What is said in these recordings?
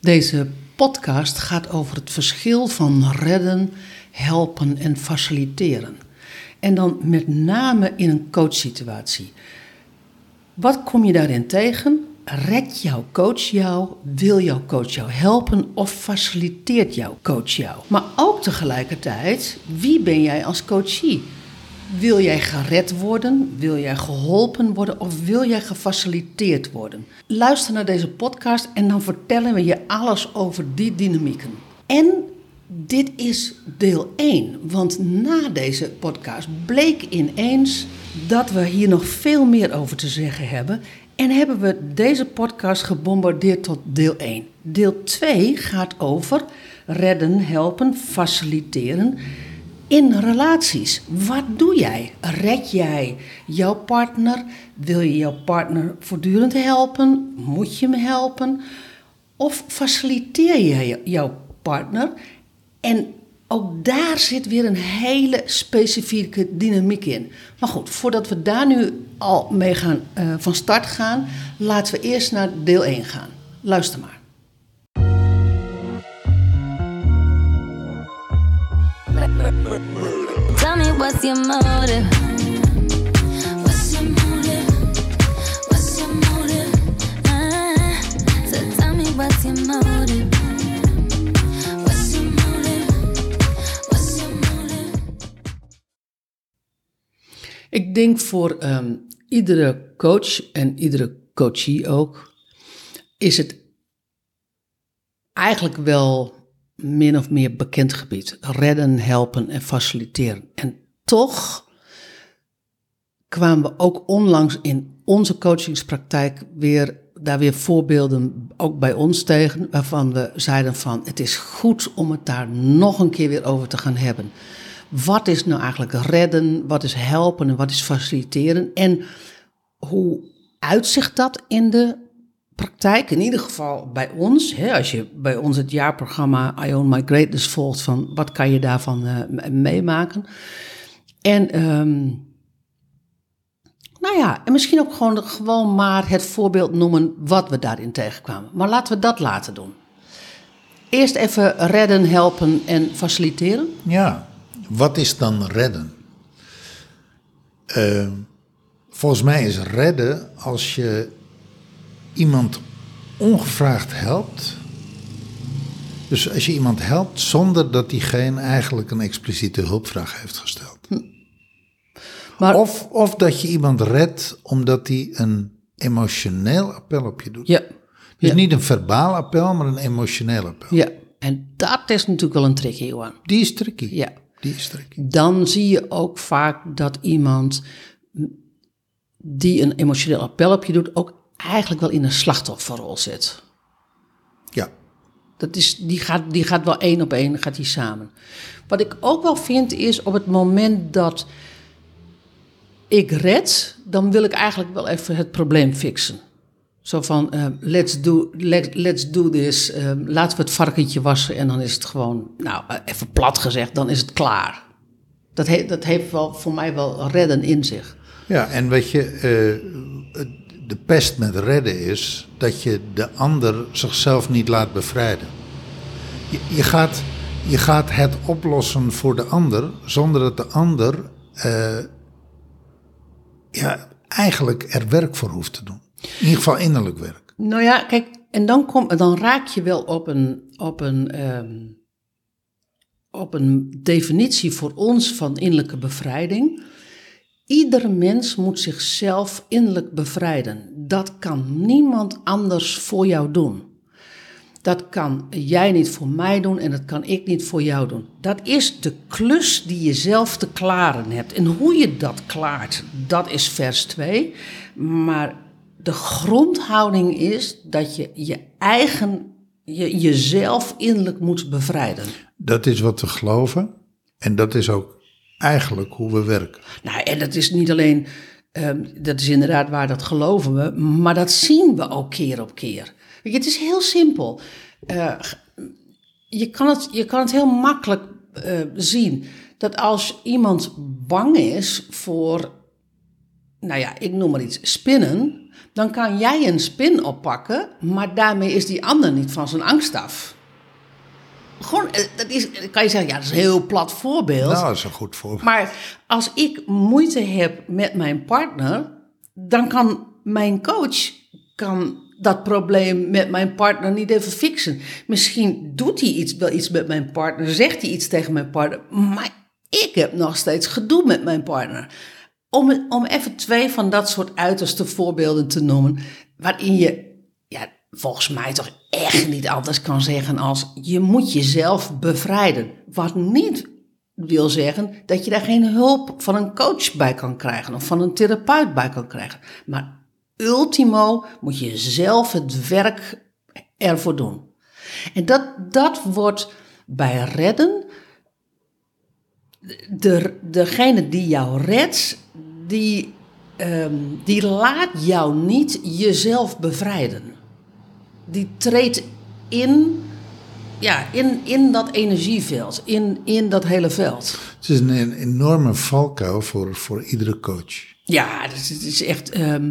Deze podcast gaat over het verschil van redden, helpen en faciliteren. En dan met name in een coachsituatie. Wat kom je daarin tegen? Redt jouw coach jou? Wil jouw coach jou helpen? Of faciliteert jouw coach jou? Maar ook tegelijkertijd, wie ben jij als coachie? Wil jij gered worden? Wil jij geholpen worden? Of wil jij gefaciliteerd worden? Luister naar deze podcast en dan vertellen we je alles over die dynamieken. En dit is deel 1, want na deze podcast bleek ineens dat we hier nog veel meer over te zeggen hebben. En hebben we deze podcast gebombardeerd tot deel 1. Deel 2 gaat over redden, helpen, faciliteren in relaties. Wat doe jij? Red jij jouw partner? Wil je jouw partner voortdurend helpen? Moet je hem helpen? Of faciliteer je jouw partner? En ook daar zit weer een hele specifieke dynamiek in. Maar goed, voordat we daar nu al mee gaan uh, van start gaan, laten we eerst naar deel 1 gaan. Luister maar. Tell me what's your? Ik denk voor um, iedere coach en iedere coachie ook, is het eigenlijk wel min of meer bekend gebied. Redden, helpen en faciliteren. En toch kwamen we ook onlangs in onze coachingspraktijk weer, daar weer voorbeelden ook bij ons tegen, waarvan we zeiden van het is goed om het daar nog een keer weer over te gaan hebben. Wat is nou eigenlijk redden, wat is helpen en wat is faciliteren en hoe uitzicht dat in de praktijk, in ieder geval bij ons, hè, als je bij ons het jaarprogramma I Own My Greatness volgt, van wat kan je daarvan uh, meemaken. En um, nou ja, en misschien ook gewoon, gewoon maar het voorbeeld noemen wat we daarin tegenkwamen. Maar laten we dat laten doen. Eerst even redden, helpen en faciliteren. Ja, wat is dan redden? Uh, volgens mij is redden als je iemand ongevraagd helpt. Dus als je iemand helpt zonder dat diegene eigenlijk een expliciete hulpvraag heeft gesteld. Hm. Maar, of, of dat je iemand redt omdat hij een emotioneel appel op je doet. Ja. Dus niet een verbaal appel, maar een emotioneel appel. Ja, en dat is natuurlijk wel een tricky, Johan. Die is tricky. Ja. Die is tricky. Dan zie je ook vaak dat iemand die een emotioneel appel op je doet, ook eigenlijk wel in een slachtofferrol zit. Ja. Dat is, die, gaat, die gaat wel één op één gaat die samen. Wat ik ook wel vind is op het moment dat ik red, dan wil ik eigenlijk wel even het probleem fixen. Zo van, uh, let's, do, let, let's do this, uh, laten we het varkentje wassen en dan is het gewoon, nou, even plat gezegd, dan is het klaar. Dat, he, dat heeft wel voor mij wel redden in zich. Ja, en weet je, de pest met redden is dat je de ander zichzelf niet laat bevrijden. Je, je, gaat, je gaat het oplossen voor de ander zonder dat de ander uh, ja, eigenlijk er werk voor hoeft te doen. In ieder geval innerlijk werk. Nou ja, kijk, en dan, kom, dan raak je wel op een, op een, um, op een definitie voor ons van innerlijke bevrijding. Ieder mens moet zichzelf innerlijk bevrijden. Dat kan niemand anders voor jou doen. Dat kan jij niet voor mij doen en dat kan ik niet voor jou doen. Dat is de klus die je zelf te klaren hebt. En hoe je dat klaart, dat is vers 2. Maar de grondhouding is dat je je eigen, je, jezelf innerlijk moet bevrijden. Dat is wat we geloven. En dat is ook eigenlijk hoe we werken. Nou, en dat is niet alleen, um, dat is inderdaad waar, dat geloven we, maar dat zien we ook keer op keer. Het is heel simpel. Uh, je, kan het, je kan het heel makkelijk uh, zien dat als iemand bang is voor nou ja, ik noem maar iets, spinnen, dan kan jij een spin oppakken, maar daarmee is die ander niet van zijn angst af. Gewoon, eh, dat is, dan kan je zeggen, ja, dat is een heel plat voorbeeld. Nou, dat is een goed voorbeeld. Maar als ik moeite heb met mijn partner, dan kan mijn coach kan dat probleem met mijn partner niet even fixen. Misschien doet hij iets, wel iets met mijn partner, zegt hij iets tegen mijn partner, maar ik heb nog steeds gedoe met mijn partner. Om, om even twee van dat soort uiterste voorbeelden te noemen, waarin je, ja, volgens mij toch echt niet anders kan zeggen als je moet jezelf bevrijden. Wat niet wil zeggen dat je daar geen hulp van een coach bij kan krijgen of van een therapeut bij kan krijgen. Maar ultimo moet je zelf het werk ervoor doen. En dat, dat wordt bij redden, de, degene die jou redt, die, ehm, die laat jou niet jezelf bevrijden. Die treedt in, ja, in, in dat energieveld, in, in dat hele veld. Het is een enorme valkuil voor, voor iedere coach. Ja, is, het is echt. ehm,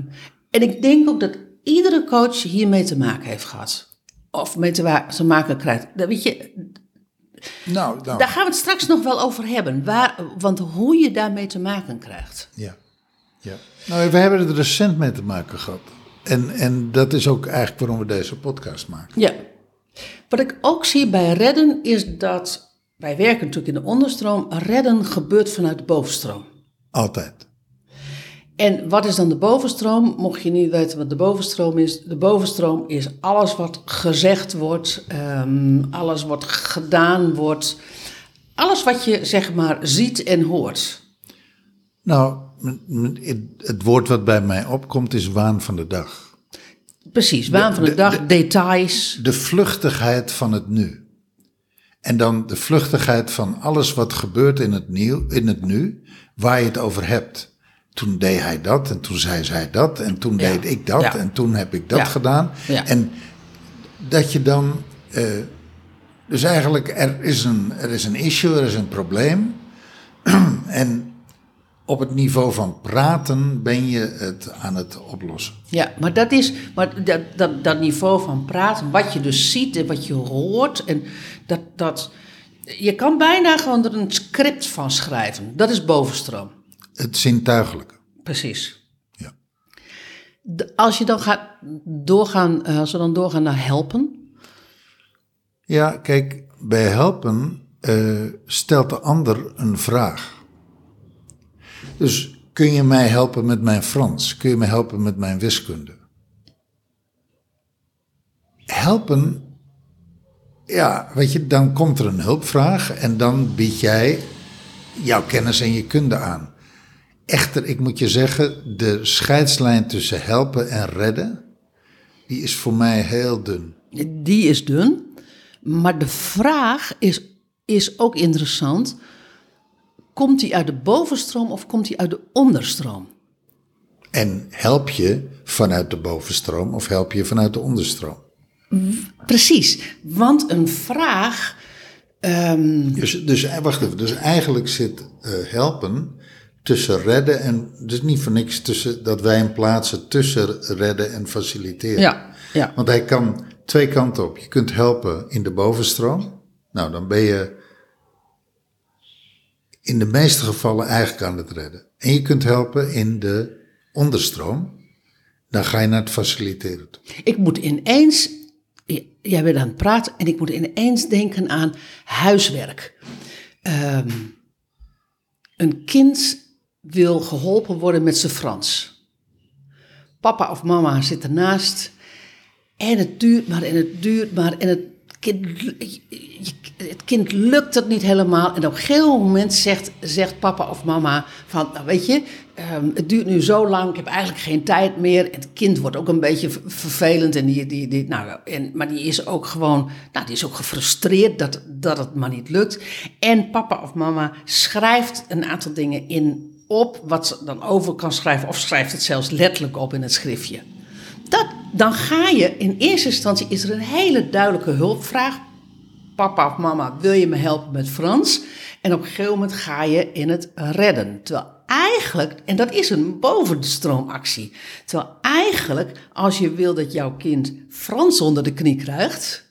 en ik denk ook dat iedere coach hiermee te maken heeft gehad. Of mee te, te maken krijgt. Dat weet je, Nou, nou daar gaan we het straks nog wel over hebben. Waar, want hoe je daarmee te maken krijgt. ja. ja. Nou, we hebben er recent mee te maken gehad. En, en dat is ook eigenlijk waarom we deze podcast maken. Ja. Wat ik ook zie bij redden is dat. Wij werken natuurlijk in de onderstroom. Redden gebeurt vanuit de bovenstroom. Altijd. En wat is dan de bovenstroom? Mocht je niet weten wat de bovenstroom is. De bovenstroom is alles wat gezegd wordt, ehm, alles wat gedaan wordt. Alles wat je zeg maar ziet en hoort. Nou, het- woord wat bij mij opkomt is waan van de dag. Precies, waan van de, de- dag, de- details. De vluchtigheid van het nu. En dan de vluchtigheid van alles wat gebeurt in het, nieuw, in het nu, waar je het over hebt. Toen deed hij dat en toen zei zij dat en toen Ja. deed ik dat Ja. en toen heb ik dat Ja. gedaan. En dat je dan. eh, dus eigenlijk, er is, een, er is een issue, er is een probleem. en op het niveau van praten ben je het aan het oplossen. Ja, maar dat is maar dat, dat, dat niveau van praten, wat je dus ziet en wat je hoort. En dat, dat, je kan bijna gewoon er een script van schrijven. Dat is bovenstroom. Het zintuigelijke. Precies. Ja. Als je dan gaat doorgaan, eh, als we dan doorgaan naar helpen. Ja, kijk, bij helpen eh, stelt de ander een vraag. Dus kun je mij helpen met mijn Frans? Kun je me helpen met mijn wiskunde? Helpen, ja, weet je, dan komt er een hulpvraag en dan bied jij jouw kennis en je kunde aan. Echter, ik moet je zeggen, de scheidslijn tussen helpen en redden, die is voor mij heel dun. Die is dun. Maar de vraag is, is ook interessant. Komt die uit de bovenstroom of komt die uit de onderstroom? En help je vanuit de bovenstroom of help je vanuit de onderstroom? Precies, want een vraag. ehm, Dus, dus wacht even, dus eigenlijk zit eh, helpen tussen redden en, dus niet voor niks tussen, dat wij hem plaatsen tussen redden en faciliteren. ja, ja. Want hij kan twee kanten op. Je kunt helpen in de bovenstroom. Nou, dan ben je in de meeste gevallen eigenlijk aan het redden. En je kunt helpen in de onderstroom. Dan ga je naar het faciliteren. Ik moet ineens. Jij bent aan het praten en ik moet ineens denken aan huiswerk. Ehm, een kind wil geholpen worden met zijn Frans. Papa of mama zit ernaast. En het duurt maar en het duurt maar. En het het kind lukt het niet helemaal. En op een gegeven moment zegt, zegt papa of mama van... Nou weet je, ehm, het duurt nu zo lang, ik heb eigenlijk geen tijd meer. Het kind wordt ook een beetje ver- vervelend. En die, die, die, nou, en, maar die is ook gewoon... Nou, die is ook gefrustreerd dat, dat het maar niet lukt. En papa of mama schrijft een aantal dingen in op... wat ze dan over kan schrijven. Of schrijft het zelfs letterlijk op in het schriftje. Dat, dan ga je, in eerste instantie is er een hele duidelijke hulpvraag. Papa of mama, wil je me helpen met Frans? En op een gegeven moment ga je in het redden. Terwijl eigenlijk, en dat is een bovenstroomactie. Terwijl eigenlijk, als je wil dat jouw kind Frans onder de knie krijgt.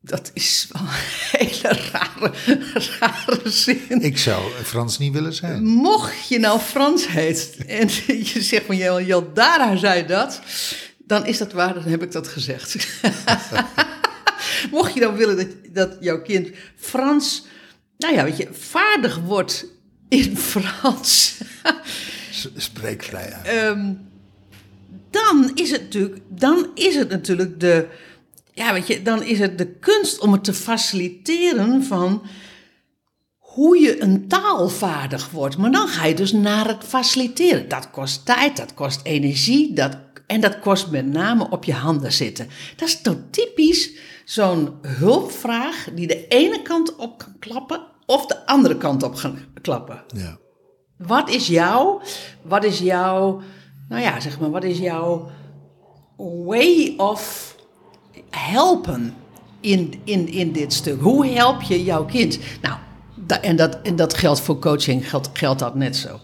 Dat is wel een hele rare, rare zin. Ik zou Frans niet willen zijn. Mocht je nou Frans heet en je zegt van Jel Dara zei dat, dan is dat waar, dan heb ik dat gezegd. Mocht je dan willen dat, dat jouw kind Frans, nou ja, weet je, vaardig wordt in Frans. Spreek vrij uit. Ehm, dan is het natuurlijk, dan is het natuurlijk de, ja, weet je, dan is het de kunst om het te faciliteren van hoe je een taal vaardig wordt. Maar dan ga je dus naar het faciliteren. Dat kost tijd, dat kost energie, dat, en dat kost met name op je handen zitten. Dat is toch typisch zo'n hulpvraag die de ene kant op kan klappen of de andere kant op gaan klappen. Ja. Wat is jouw, wat is jouw, nou ja, zeg maar, wat is jouw way of helpen in, in, in dit stuk? Hoe help je jouw kind? Nou, en, dat, en dat geldt voor coaching, geldt, geldt dat net zo.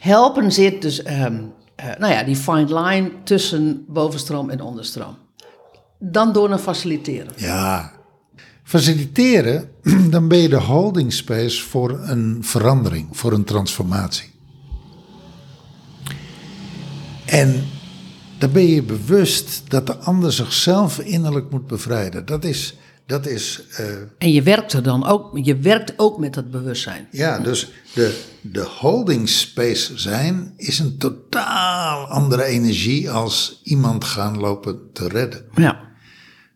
Helpen zit dus, um, uh, nou ja, die fine line tussen bovenstroom en onderstroom. Dan door naar faciliteren. Ja, Faciliteren, dan ben je de holding space voor een verandering, voor een transformatie. En dan ben je bewust dat de ander zichzelf innerlijk moet bevrijden. Dat is. Dat is uh, en je werkt er dan ook, je werkt ook met dat bewustzijn. Ja, dus de, de holding space zijn is een totaal andere energie als iemand gaan lopen te redden. Ja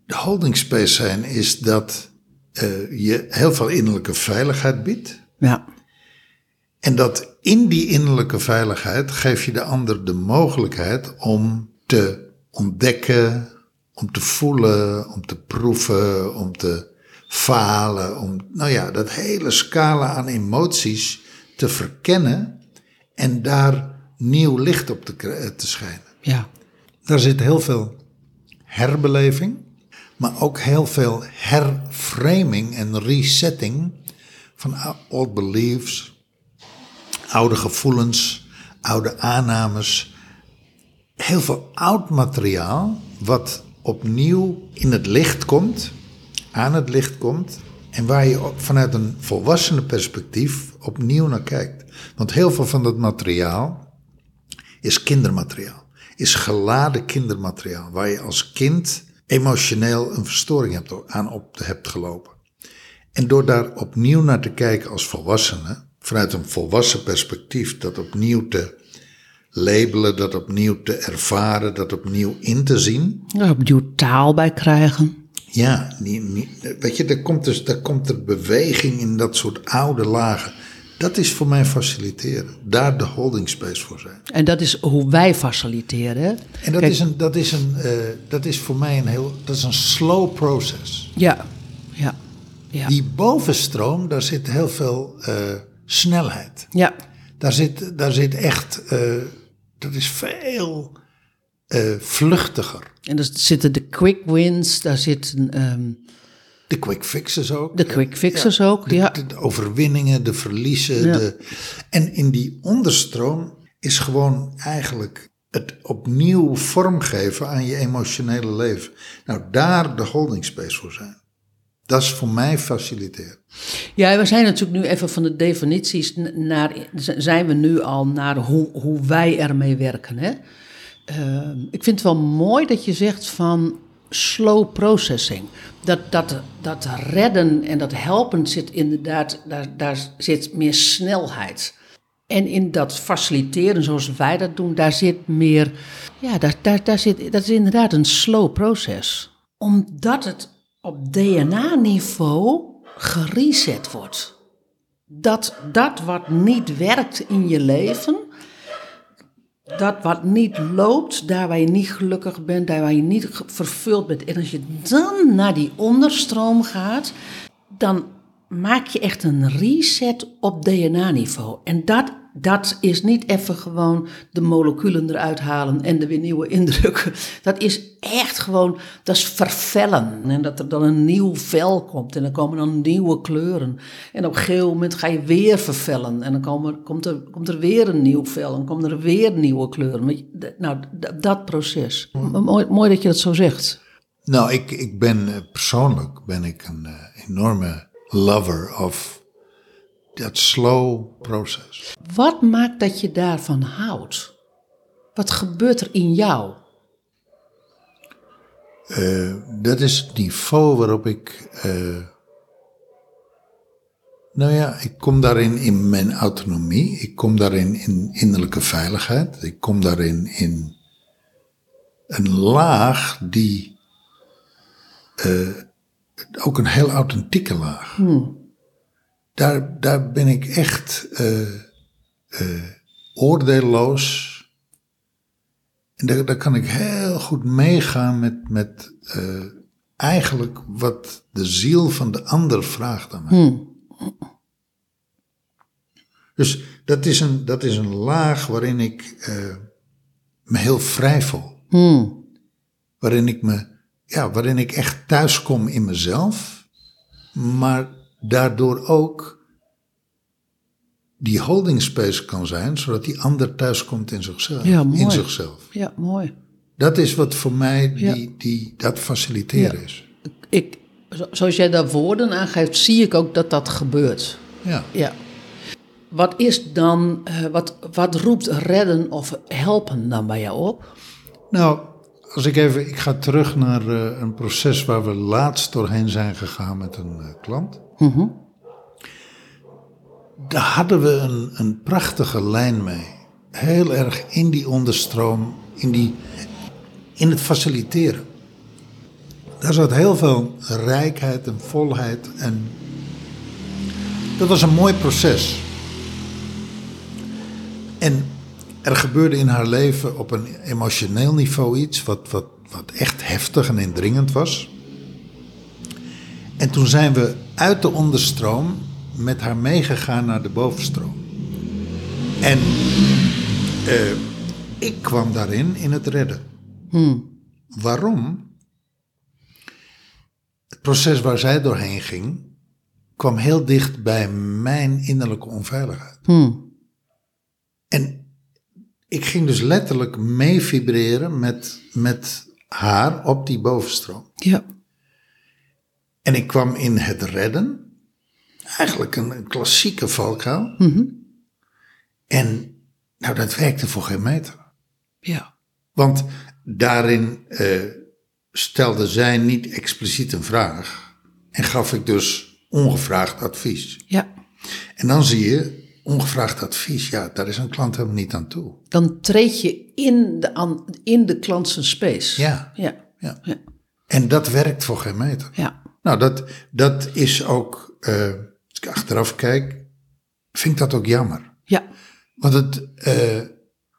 de holding space zijn is dat uh, je heel veel innerlijke veiligheid biedt. Ja. En dat in die innerlijke veiligheid geef je de ander de mogelijkheid om te ontdekken, om te voelen, om te proeven, om te falen. Om, nou ja, dat hele scala aan emoties te verkennen en daar nieuw licht op te, te schijnen. Ja. Daar zit heel veel herbeleving maar ook heel veel herframing en resetting van old beliefs, oude gevoelens, oude aannames. Heel veel oud materiaal wat opnieuw in het licht komt, aan het licht komt en waar je vanuit een volwassene perspectief opnieuw naar kijkt. Want heel veel van dat materiaal is kindermateriaal, is geladen kindermateriaal, waar je als kind emotioneel een verstoring hebt, aan op hebt gelopen. En door daar opnieuw naar te kijken als volwassene, vanuit een volwassen perspectief, dat opnieuw te labelen, dat opnieuw te ervaren, dat opnieuw in te zien. Ja, opnieuw taal bij krijgen. Ja, weet je, er komt, dus, er komt er beweging in dat soort oude lagen. Dat is voor mij faciliteren. Daar de holding space voor zijn. En dat is hoe wij faciliteren. En dat, is, een, dat, is, een, uh, dat is voor mij een heel. Dat is een slow process. Ja, ja. ja. Die bovenstroom, daar zit heel veel uh, snelheid. Ja. Daar zit, daar zit echt. Uh, dat is veel vluchtiger. En er zitten de quick wins, daar zitten. Um, de quick fixes ook. De quick fixes ook, ja. De, overwinningen, de verliezen. De, en in die onderstroom is gewoon eigenlijk het opnieuw vormgeven aan je emotionele leven. Nou, daar de holding space voor zijn. Dat is voor mij faciliteren. Ja, we zijn natuurlijk nu even van de definities naar. Zijn we nu al naar hoe, hoe wij ermee werken. Hè? Uh, ik vind het wel mooi dat je zegt van slow processing. Dat, dat, dat redden en dat helpen zit inderdaad, daar, daar zit meer snelheid. En in dat faciliteren zoals wij dat doen, daar zit meer, ja, daar, daar, daar zit, dat is inderdaad een slow proces. Omdat het op DNA-niveau gereset wordt. Dat dat wat niet werkt in je leven, dat wat niet loopt, daar waar je niet gelukkig bent, daar waar je niet vervuld bent. En als je dan naar die onderstroom gaat, dan maak je echt een reset op DNA-niveau. En dat, dat is niet even gewoon de moleculen eruit halen en er weer nieuwe indrukken. Dat is echt gewoon, dat is vervellen. En dat er dan een nieuw vel komt en dan komen dan nieuwe kleuren. En op een gegeven moment ga je weer vervellen en dan komen, komt, er, komt er weer een nieuw vel en komen er weer nieuwe kleuren. Nou, dat proces. Mooi, mooi dat je dat zo zegt. Nou, ik, ik ben eh, persoonlijk ben ik een uh, enorme lover of dat slow proces. Wat maakt dat je daarvan houdt? Wat gebeurt er in jou? Uh, dat is het niveau waarop ik. Uh, nou ja, ik kom daarin in mijn autonomie. Ik kom daarin in innerlijke veiligheid. Ik kom daarin in een laag die. Uh, ook een heel authentieke laag. Hmm daar, daar ben ik echt uh, uh, oordeelloos. En daar, daar kan ik heel goed meegaan met, met uh, eigenlijk wat de ziel van de ander vraagt aan mij. Hmm. Dus dat is, een, dat is een laag waarin ik me heel vrij voel. Hmm. Waarin ik me, ja, waarin ik echt thuis kom in mezelf. Maar daardoor ook die holding space kan zijn, zodat die ander thuiskomt in zichzelf. Ja, mooi. In zichzelf. Ja, mooi. Dat is wat voor mij die, die, dat faciliteren is. Ik, zoals jij daar woorden aangeeft, zie ik ook dat dat gebeurt. Ja. ja. Wat is dan, uh, wat, wat roept redden of helpen dan bij jou op? Nou, als ik even, ik ga terug naar uh, een proces waar we laatst doorheen zijn gegaan met een uh, Mhm. Daar hadden we een, een prachtige lijn mee. Heel erg in die onderstroom, in, die, in het faciliteren. Daar zat heel veel rijkheid en volheid en dat was een mooi proces. En er gebeurde in haar leven op een emotioneel niveau iets wat, wat, wat echt heftig en indringend was. En toen zijn we uit de onderstroom met haar meegegaan naar de bovenstroom. En uh, ik kwam daarin in het redden. Hmm. Waarom? Het proces waar zij doorheen ging, kwam heel dicht bij mijn innerlijke onveiligheid. Hmm. En ik ging dus letterlijk mee vibreren met, met haar op die bovenstroom. Ja. En ik kwam in het redden. Eigenlijk een, klassieke valkuil. Mm En nou, dat werkte voor geen meter. Ja. Want daarin uh, stelde zij niet expliciet een vraag. En gaf ik dus ongevraagd advies. Ja. En dan zie je, ongevraagd advies, ja, daar is een klant helemaal niet aan toe. Dan treed je in de, in de klant zijn space. Ja. ja. ja. ja. En dat werkt voor geen meter. Ja. Nou, dat, dat is ook, uh, als ik achteraf kijk, vind ik dat ook jammer. Ja. Want het, uh,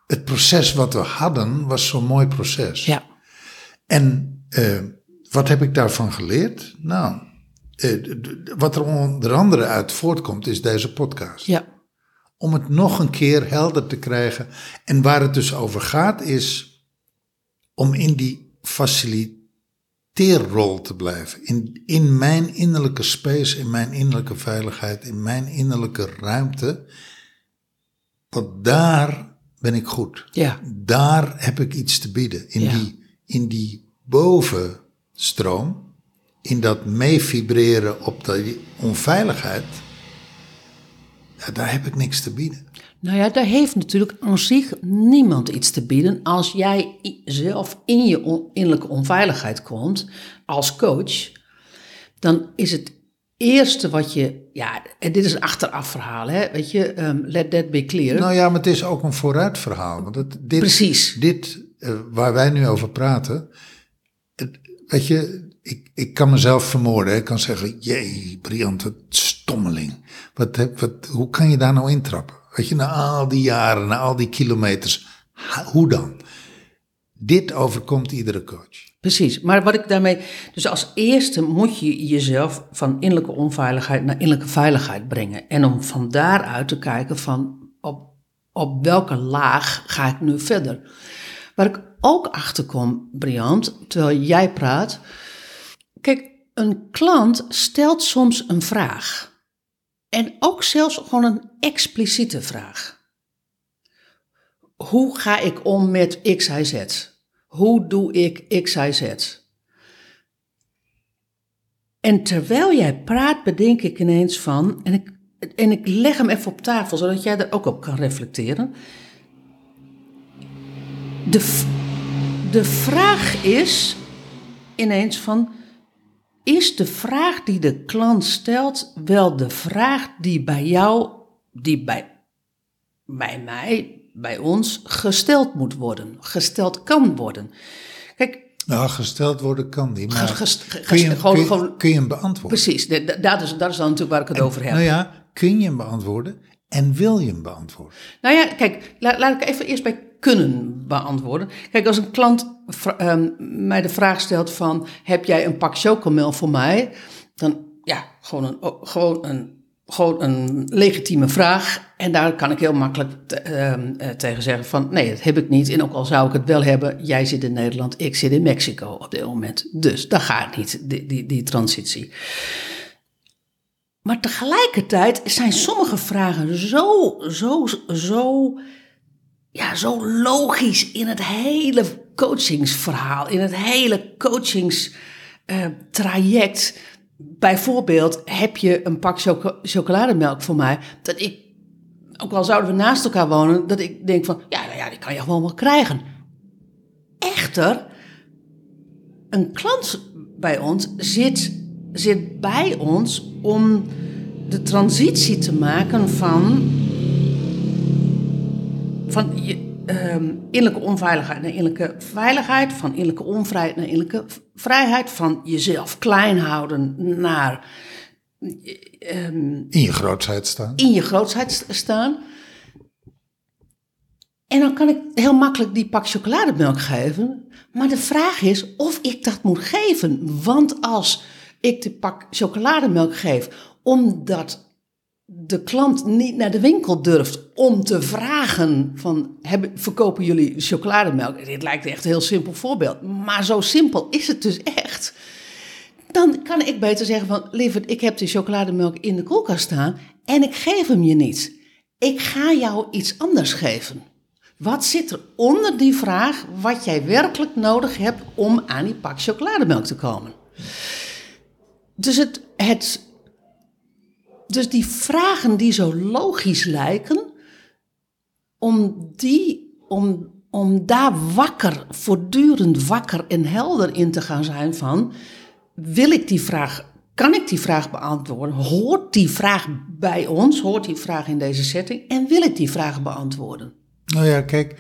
het proces wat we hadden was zo'n mooi proces. Ja. En uh, wat heb ik daarvan geleerd? Nou, wat er onder andere uit voortkomt is deze podcast. Ja. Om het nog een keer helder te krijgen. En waar het dus over gaat is om in die faciliteit teerrol te blijven. In, in mijn innerlijke space, in mijn innerlijke veiligheid, in mijn innerlijke ruimte. Want daar ben ik goed. Ja. Daar heb ik iets te bieden. In, die, in die bovenstroom, in dat meevibreren op die onveiligheid. Ja, daar heb ik niks te bieden. Nou ja, daar heeft natuurlijk aan zich niemand iets te bieden als jij zelf in je innerlijke onveiligheid komt als coach. Dan is het eerste wat je, ja, en dit is een achteraf verhaal, hè, weet je, um, let that be clear. Nou ja, maar het is ook een vooruit verhaal. Want het, dit, Precies. Dit, uh, waar wij nu over praten, het, weet je, ik, ik kan mezelf vermoorden. Ik kan zeggen, jee, wat stommeling. Wat, hoe kan je daar nou intrappen? Weet je, na al die jaren, na al die kilometers, hoe dan? Dit overkomt iedere coach. Precies, maar wat ik daarmee. Dus als eerste moet je jezelf van innerlijke onveiligheid naar innerlijke veiligheid brengen. En om van daaruit te kijken van op op welke laag ga ik nu verder? Waar ik ook achter kom, Briant, terwijl jij praat. Kijk, een klant stelt soms een vraag. En ook zelfs gewoon een expliciete vraag. Hoe ga ik om met X, Y, Z? Hoe doe ik X, Y, Z? En terwijl jij praat, bedenk ik ineens van, en ik, en ik leg hem even op tafel, zodat jij er ook op kan reflecteren. De, de vraag is ineens van, is de vraag die de klant stelt wel de vraag die bij jou, die bij, bij mij, bij ons gesteld moet worden, gesteld kan worden? Kijk, nou, gesteld worden kan die, maar Gest- kun, je, gewoon- kun, je, gewoon- kun je hem beantwoorden? precies, dat is, dat is dan natuurlijk waar ik het over heb. Nou ja, kun je hem beantwoorden en wil je hem beantwoorden? Nou ja, kijk, laat, laat ik even eerst bij kunnen beantwoorden. Kijk, als een klant ehm, mij de vraag stelt van... heb jij een pak chocomel voor mij? Dan, ja, gewoon een, gewoon een, gewoon een legitieme vraag. En daar kan ik heel makkelijk ehm, eh, tegen zeggen van... nee, dat heb ik niet. En ook al zou ik het wel hebben... jij zit in Nederland, ik zit in Mexico op dit moment. Dus dat gaat niet, die, die, die transitie. Maar tegelijkertijd zijn sommige vragen zo, zo, zo, ja, zo logisch in het hele coachingsverhaal, in het hele coachingstraject. Bijvoorbeeld, heb je een pak choco- chocolademelk voor mij? Dat ik, ook al zouden we naast elkaar wonen, dat ik denk van, ja, ja, die kan je gewoon wel krijgen. Echter, een klant bij ons zit, zit bij ons om de transitie te maken van, van je, ehm, innerlijke onveiligheid naar innerlijke veiligheid, van innerlijke onvrijheid naar innerlijke vrijheid, van jezelf klein houden naar ehm, In je grootheid staan. in je grootsheid st- staan. En dan kan ik heel makkelijk die pak chocolademelk geven. Maar de vraag is of ik dat moet geven. Want als ik de pak chocolademelk geef omdat de klant niet naar de winkel durft om te vragen van hebben, verkopen jullie chocolademelk? Dit lijkt echt een heel simpel voorbeeld. Maar zo simpel is het dus echt. Dan kan ik beter zeggen van, lieverd, ik heb die chocolademelk in de koelkast staan en ik geef hem je niet. Ik ga jou iets anders geven. Wat zit er onder die vraag wat jij werkelijk nodig hebt om aan die pak chocolademelk te komen? Dus, het, het, dus die vragen die zo logisch lijken, om, die, om, om daar wakker, voortdurend wakker en helder in te gaan zijn van, wil ik die vraag, kan ik die vraag beantwoorden? Hoort die vraag bij ons? Hoort die vraag in deze setting? En wil ik die vraag beantwoorden? Nou ja, kijk,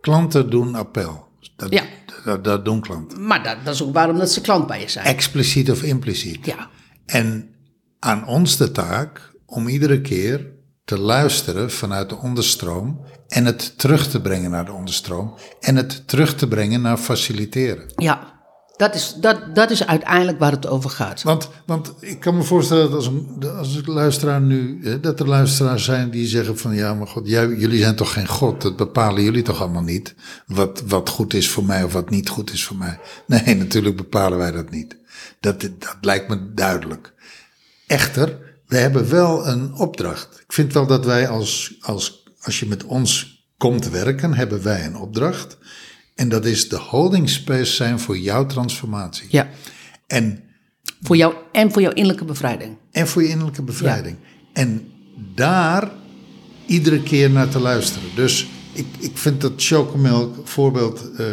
klanten doen appel. Dat, Ja. dat, dat doen klanten. Maar dat, dat is ook waarom dat ze klant bij je zijn. Expliciet of impliciet. Ja, En aan ons de taak om iedere keer te luisteren vanuit de onderstroom en het terug te brengen naar de onderstroom en het terug te brengen naar faciliteren. ja. Dat, is, dat, dat is uiteindelijk waar het over gaat. Want, want ik kan me voorstellen dat als een, als een luisteraar nu, dat er luisteraars zijn die zeggen van ja, maar god, jij, jullie zijn toch geen god, dat bepalen jullie toch allemaal niet, wat, wat goed is voor mij of wat niet goed is voor mij. Nee, natuurlijk bepalen wij dat niet. Dat, dat lijkt me duidelijk. Echter, we hebben wel een opdracht. Ik vind wel dat wij als, als, als je met ons komt werken, hebben wij een opdracht. En dat is de holding space zijn voor jouw transformatie. Ja, En voor jou en voor jouw innerlijke bevrijding. en voor je innerlijke bevrijding. En daar iedere keer naar te luisteren. Dus ik, ik vind dat chocomilk voorbeeld. eh,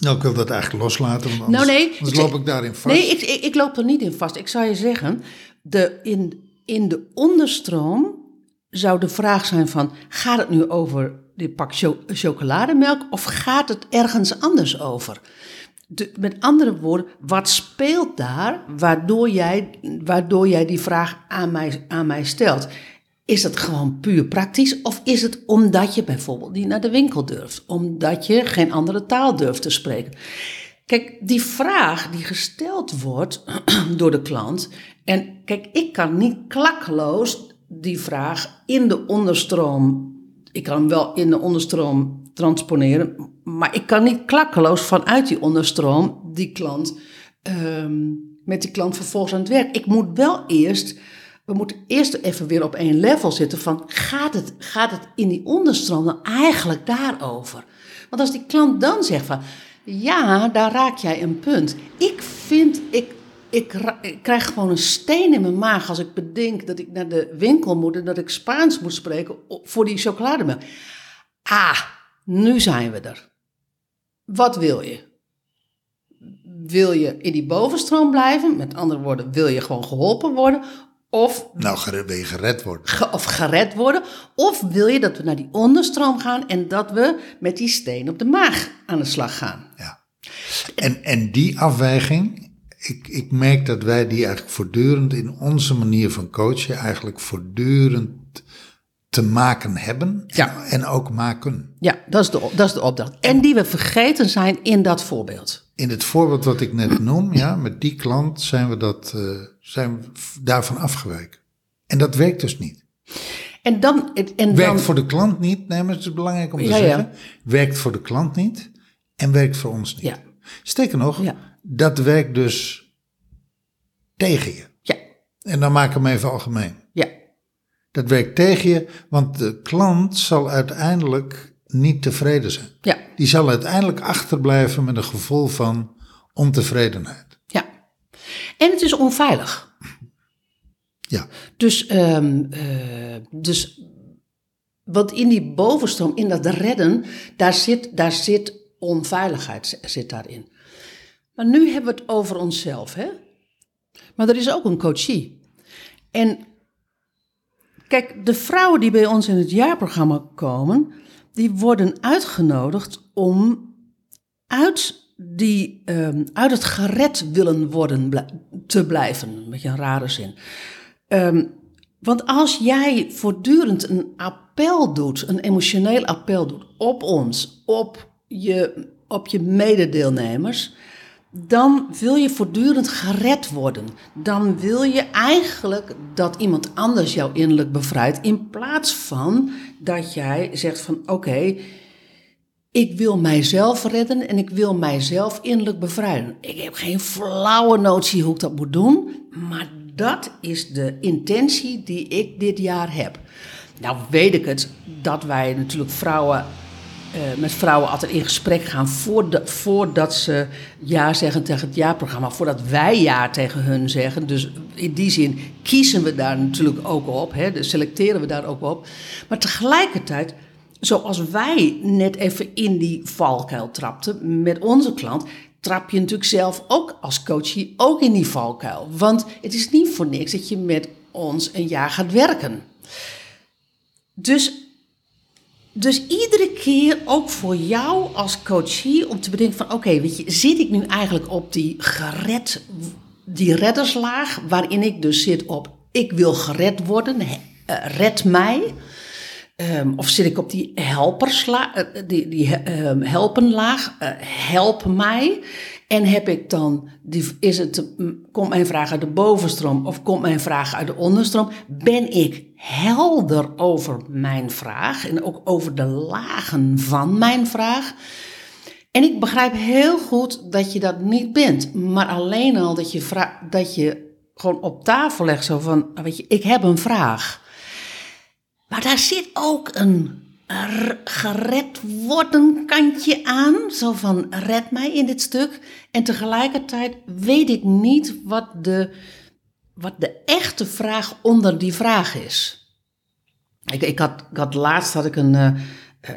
nou, ik wil dat eigenlijk loslaten. Want anders, Nou, nee. anders loop ik daarin vast. Nee, ik, ik, ik loop er niet in vast. Ik zou je zeggen, de, in, in de onderstroom zou de vraag zijn van... gaat het nu over die pak cho- chocolademelk of gaat het ergens anders over? De, met andere woorden, wat speelt daar waardoor jij, waardoor jij die vraag aan mij, aan mij stelt? Is het gewoon puur praktisch of is het omdat je bijvoorbeeld niet naar de winkel durft? Omdat je geen andere taal durft te spreken? Kijk, die vraag die gesteld wordt door de klant. En kijk, ik kan niet klakkeloos die vraag in de onderstroom. Ik kan hem wel in de onderstroom transponeren, maar ik kan niet klakkeloos vanuit die onderstroom die klant ehm, met die klant vervolgens aan het werk. Ik moet wel eerst, we moeten eerst even weer op één level zitten van gaat het, gaat het in die onderstroom dan eigenlijk daarover? Want als die klant dan zegt van ja, daar raak jij een punt. Ik vind, ik, ik, ik, krijg gewoon een steen in mijn maag als ik bedenk dat ik naar de winkel moet en dat ik Spaans moet spreken voor die chocolademelk. Ah, nu zijn we er. Wat wil je? Wil je in die bovenstroom blijven? Met andere woorden, wil je gewoon geholpen worden? Of, nou, wil je gered worden? of gered worden. Of wil je dat we naar die onderstroom gaan en dat we met die steen op de maag aan de slag gaan? Ja. En, en die afweging, ik, ik merk dat wij die eigenlijk voortdurend in onze manier van coachen, eigenlijk voortdurend te maken hebben ja. en ook maken. Ja, dat is, de, dat is de opdracht. En die we vergeten zijn in dat voorbeeld. In het voorbeeld wat ik net noem, ja, met die klant zijn we, dat, uh, zijn we daarvan afgeweken. En dat werkt dus niet. En dan, en werkt voor de klant niet, nee, maar het is belangrijk om te zeggen. Werkt voor de klant niet en werkt voor ons niet. Ja. Sterker nog, dat werkt dus tegen je. Ja. En dan maak ik hem even algemeen. Dat werkt tegen je, want de klant zal uiteindelijk niet tevreden zijn. Ja. Die zal uiteindelijk achterblijven met een gevoel van ontevredenheid. Ja. En het is onveilig. Ja. Dus, um, uh, dus want in die bovenstroom, in dat redden, daar zit, daar zit onveiligheid zit daarin. Maar nu hebben we het over onszelf, hè? Maar er is ook een coachie. En Kijk, de vrouwen die bij ons in het jaarprogramma komen, die worden uitgenodigd om uit, die, um, uit het gered willen worden te blijven. Een beetje een rare zin. Um, want als jij voortdurend een appel doet, een emotioneel appel doet op ons, op je, op je mededeelnemers, dan wil je voortdurend gered worden. Dan wil je eigenlijk dat iemand anders jou innerlijk bevrijdt, in plaats van dat jij zegt van oké, ik wil mijzelf redden en ik wil mijzelf innerlijk bevrijden. Ik heb geen flauwe notie hoe ik dat moet doen, maar dat is de intentie die ik dit jaar heb. Nou weet ik het dat wij natuurlijk vrouwen uh, met vrouwen altijd in gesprek gaan voordat, voordat ze ja zeggen tegen het jaarprogramma, voordat wij ja tegen hun zeggen. Dus in die zin kiezen we daar natuurlijk ook op, hè, dus selecteren we daar ook op. Maar tegelijkertijd, zoals wij net even in die valkuil trapten met onze klant, trap je natuurlijk zelf ook als coachie ook in die valkuil. Want het is niet voor niks dat je met ons een jaar gaat werken. Dus dus iedere keer ook voor jou als coachie om te bedenken van oké, weet je, zit ik nu eigenlijk op die gered, die redderslaag waarin ik dus zit op ik wil gered worden, uh, red mij. Um, of zit ik op die helpersla, uh, die, die um, helpenlaag, uh, help mij. En heb ik dan, die, is het, komt mijn vraag uit de bovenstroom of komt mijn vraag uit de onderstroom? Ben ik helder over mijn vraag en ook over de lagen van mijn vraag? En ik begrijp heel goed dat je dat niet bent, maar alleen al dat je, vraag, dat je gewoon op tafel legt zo van, weet je, ik heb een vraag. Maar daar zit ook een gered worden kantje aan. Zo van red mij in dit stuk. En tegelijkertijd weet ik niet wat de, wat de echte vraag onder die vraag is. Ik, ik, had, laatst had ik een uh,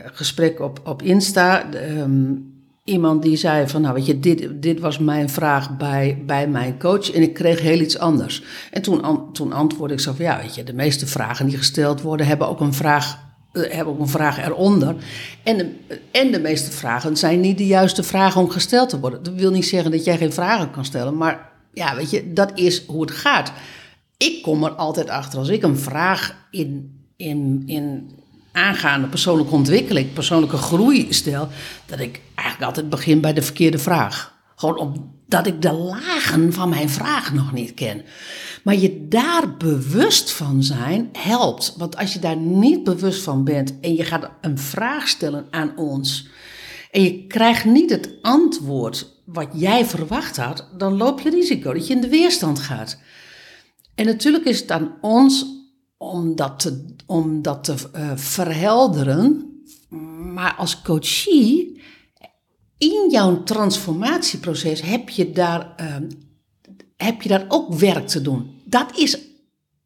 gesprek op, op Insta. Um, iemand die zei van, nou weet je, dit, dit was mijn vraag bij, bij mijn coach en ik kreeg heel iets anders. En toen, toen antwoordde ik zo van, ja weet je, de meeste vragen die gesteld worden hebben ook een vraag hebben ook een vraag eronder. En de, en de meeste vragen zijn niet de juiste vragen om gesteld te worden. Dat wil niet zeggen dat jij geen vragen kan stellen, maar ja, weet je, dat is hoe het gaat. Ik kom er altijd achter als ik een vraag in, in, in aangaande persoonlijke ontwikkeling, persoonlijke groei stel, dat ik eigenlijk altijd begin bij de verkeerde vraag. Gewoon dat ik de lagen van mijn vraag nog niet ken. Maar je daar bewust van zijn helpt. Want als je daar niet bewust van bent en je gaat een vraag stellen aan ons en je krijgt niet het antwoord wat jij verwacht had, dan loop je risico dat je in de weerstand gaat. En natuurlijk is het aan ons om dat te, om dat te uh, verhelderen. Maar als coachie, in jouw transformatieproces heb je daar, uh, heb je daar ook werk te doen. Dat is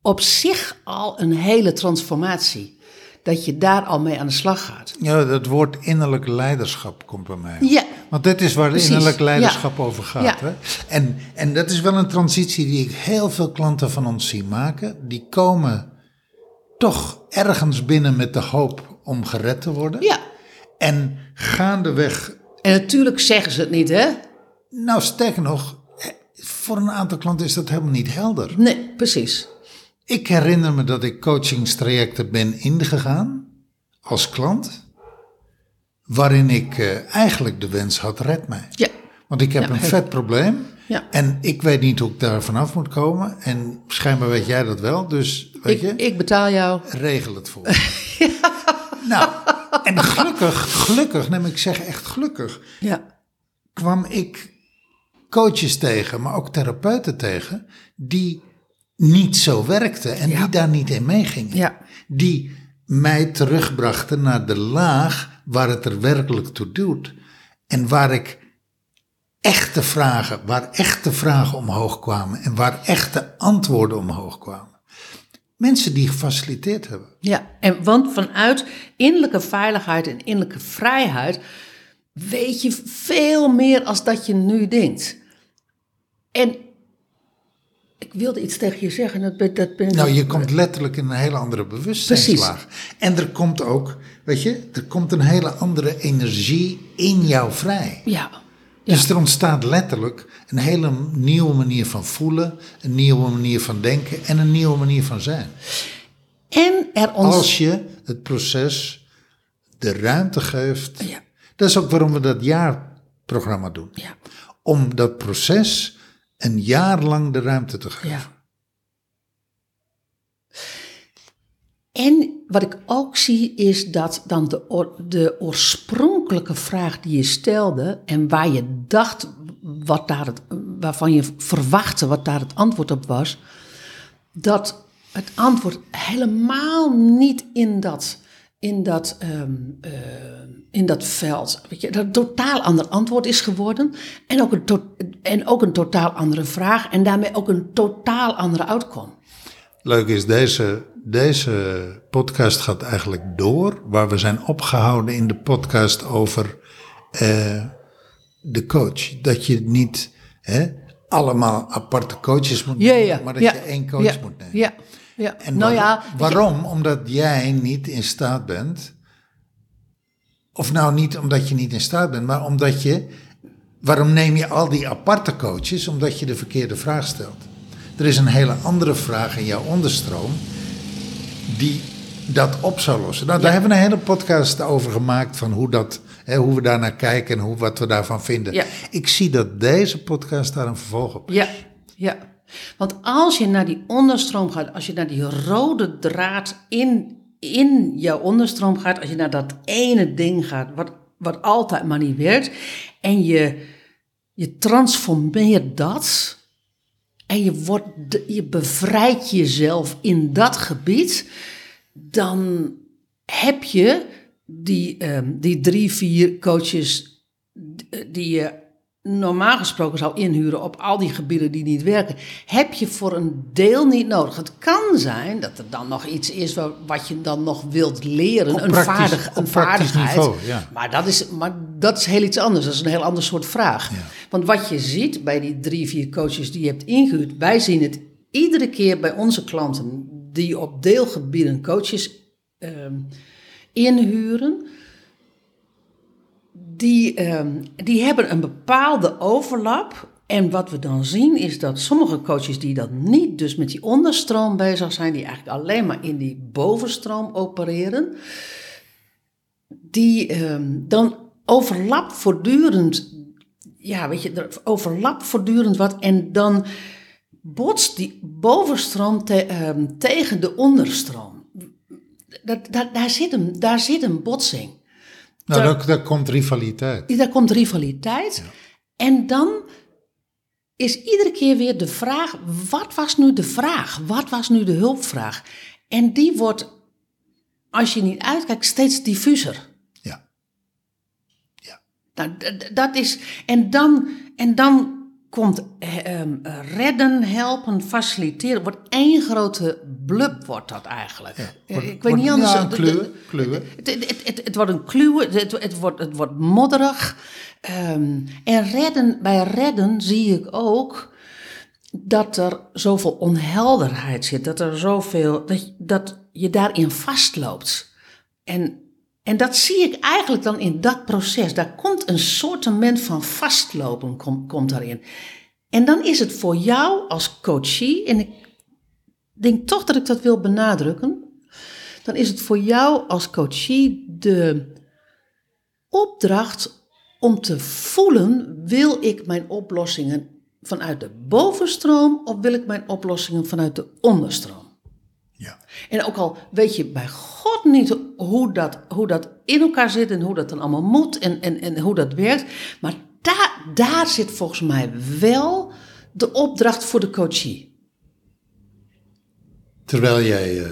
op zich al een hele transformatie. Dat je daar al mee aan de slag gaat. Ja, dat woord innerlijk leiderschap komt bij mij. Ja. Want dit is waar Precies. innerlijk leiderschap over gaat. Ja. Hè? En, en dat is wel een transitie die ik heel veel klanten van ons zie maken. Die komen toch ergens binnen met de hoop om gered te worden. Ja. En gaandeweg. En natuurlijk zeggen ze het niet, hè? Nou, sterker nog, voor een aantal klanten is dat helemaal niet helder. Nee, precies. Ik herinner me dat ik coachingstrajecten ben ingegaan als klant, waarin ik uh, eigenlijk de wens had: red mij. Ja. Want ik heb Ja, een vet probleem Ja. en ik weet niet hoe ik daar vanaf moet komen. En schijnbaar weet jij dat wel, dus weet Ik, je, ik betaal jou. regel het voor. me. Nou, en gelukkig, gelukkig, neem ik zeg echt gelukkig, Ja. kwam ik coaches tegen, maar ook therapeuten tegen, die niet zo werkten en Ja. die daar niet in meegingen. Ja. Die mij terugbrachten naar de laag waar het er werkelijk toe doet. En waar ik echte vragen, waar echte vragen omhoog kwamen en waar echte antwoorden omhoog kwamen. Mensen die gefaciliteerd hebben. Ja, en want vanuit innerlijke veiligheid en innerlijke vrijheid weet je veel meer als dat je nu denkt. En ik wilde iets tegen je zeggen, dat ben, dat ben Nou, je komt letterlijk in een hele andere bewustzijnslaag. En er komt ook, weet je, er komt een hele andere energie in jou vrij. Ja, Dus er ontstaat letterlijk een hele nieuwe manier van voelen, een nieuwe manier van denken en een nieuwe manier van zijn. en er ons... Als je het proces de ruimte geeft. Ja. Dat is ook waarom we dat jaarprogramma doen. Ja, Om dat proces een jaar lang de ruimte te geven. ja. En wat ik ook zie is dat dan de, de oorspronkelijke vraag die je stelde en waar je dacht wat daar het, waarvan je verwachtte wat daar het antwoord op was, dat het antwoord helemaal niet in dat, in dat, ehm, eh, in dat veld, dat een totaal ander antwoord is geworden en ook, een en ook een totaal andere vraag en daarmee ook een totaal andere outcome. Leuk is, deze, deze podcast gaat eigenlijk door. Waar we zijn opgehouden in de podcast over eh, de coach. Dat je niet hè, allemaal aparte coaches moet nemen, ja, maar dat ja, je één coach moet nemen. Ja, ja. En nou waar- waarom? Omdat jij niet in staat bent. Of nou niet omdat je niet in staat bent, maar omdat je. Waarom neem je al die aparte coaches? Omdat je de verkeerde vraag stelt. Er is een hele andere vraag in jouw onderstroom die dat op zou lossen. Nou, daar hebben we een hele podcast over gemaakt van hoe, dat, hè, hoe we daar naar kijken en hoe, wat we daarvan vinden. Ja. Ik zie dat deze podcast daar een vervolg op Ja, ja. Want als je naar die onderstroom gaat, als je naar die rode draad in, in jouw onderstroom gaat, als je naar dat ene ding gaat, wat, wat altijd maar niet werkt, en je, je transformeert dat, en je, wordt, je bevrijdt jezelf in dat gebied, dan heb je die, ehm, die drie, vier coaches die je normaal gesproken zou inhuren op al die gebieden die niet werken, heb je voor een deel niet nodig. Het kan zijn dat er dan nog iets is wat, wat je dan nog wilt leren, Op een, praktisch- vaardig, een vaardigheid. niveau, ja. Maar, dat is, maar dat is heel iets anders, dat is een heel ander soort vraag. Ja. Want wat je ziet bij die drie, vier coaches die je hebt ingehuurd, wij zien het iedere keer bij onze klanten die op deelgebieden coaches ehm, inhuren die, ehm, die hebben een bepaalde overlap. En wat we dan zien is dat sommige coaches die dat niet, dus met die onderstroom bezig zijn, die eigenlijk alleen maar in die bovenstroom opereren, die ehm, dan overlapt voortdurend ja, weet je, er overlapt voortdurend wat en dan botst die bovenstroom ehm, tegen de onderstroom. Dat, dat, daar, zit een, daar zit een botsing. Nou, daar, daar komt rivaliteit. Daar komt rivaliteit. En dan is iedere keer weer de vraag: wat was nu de vraag? Wat was nu de hulpvraag? En die wordt, als je niet uitkijkt, steeds diffuser. Ja. Ja. Nou, dat is. En dan, en dan komt eh, ehm, redden, helpen, faciliteren. Wordt één grote blub, wordt dat eigenlijk. Ja, Eh, wordt- ik weet niet anders. ja, de- kluwe. Het, het, het, wordt een kluwe, het, wordt, het wordt modderig. Ehm, en redden, bij redden zie ik ook dat er zoveel onhelderheid zit. Dat er zoveel, dat, je- dat je daarin vastloopt. En, en dat zie ik eigenlijk dan in dat proces. Daar komt een soortement van vastlopen kom, komt daarin. En dan is het voor jou als coachie, en ik denk toch dat ik dat wil benadrukken, dan is het voor jou als coachie de opdracht om te voelen, wil ik mijn oplossingen vanuit de bovenstroom of wil ik mijn oplossingen vanuit de onderstroom? Ja. En ook al weet je bij God niet hoe dat, hoe dat in elkaar zit en hoe dat dan allemaal moet en, en, en hoe dat werkt. Maar daar, daar zit volgens mij wel de opdracht voor de coachie. Terwijl jij eh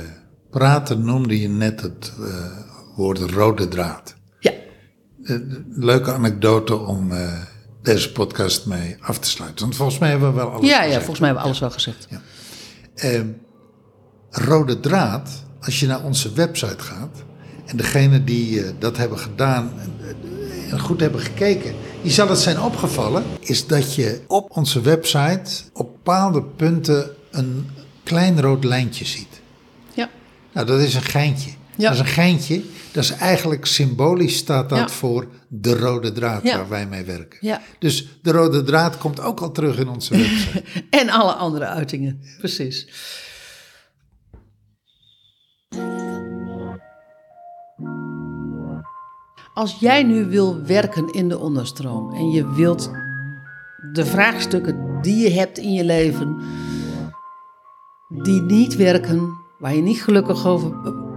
praatte, noemde je net het eh, woord rode draad. Ja, Eh, leuke anekdote om deze podcast mee af te sluiten. Want volgens mij hebben we wel alles ja, ja gezegd. volgens mij hebben we alles wel gezegd. Eh, rode draad, als je naar onze website gaat... en degene die eh, dat hebben gedaan eh, en goed hebben gekeken... die zal het zijn opgevallen... is dat je op onze website op bepaalde punten een klein rood lijntje ziet. Ja, Nou, dat is een geintje. Ja. Dat is een geintje. Dat is eigenlijk symbolisch staat dat Ja. voor de rode draad Ja. waar wij mee werken. ja. Dus de rode draad komt ook al terug in onze website. En alle andere uitingen, precies. Als jij nu wil werken in de onderstroom en je wilt de vraagstukken die je hebt in je leven, die niet werken, waar je niet gelukkig, over,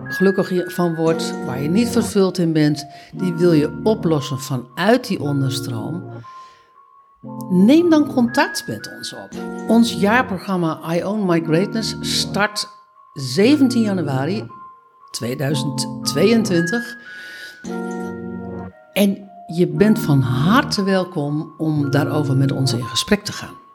gelukkig van wordt, waar je niet vervuld in bent, die wil je oplossen vanuit die onderstroom. Neem dan contact met ons op. Ons jaarprogramma I Own My Greatness start 17 januari 2022. En je bent van harte welkom om daarover met ons in gesprek te gaan.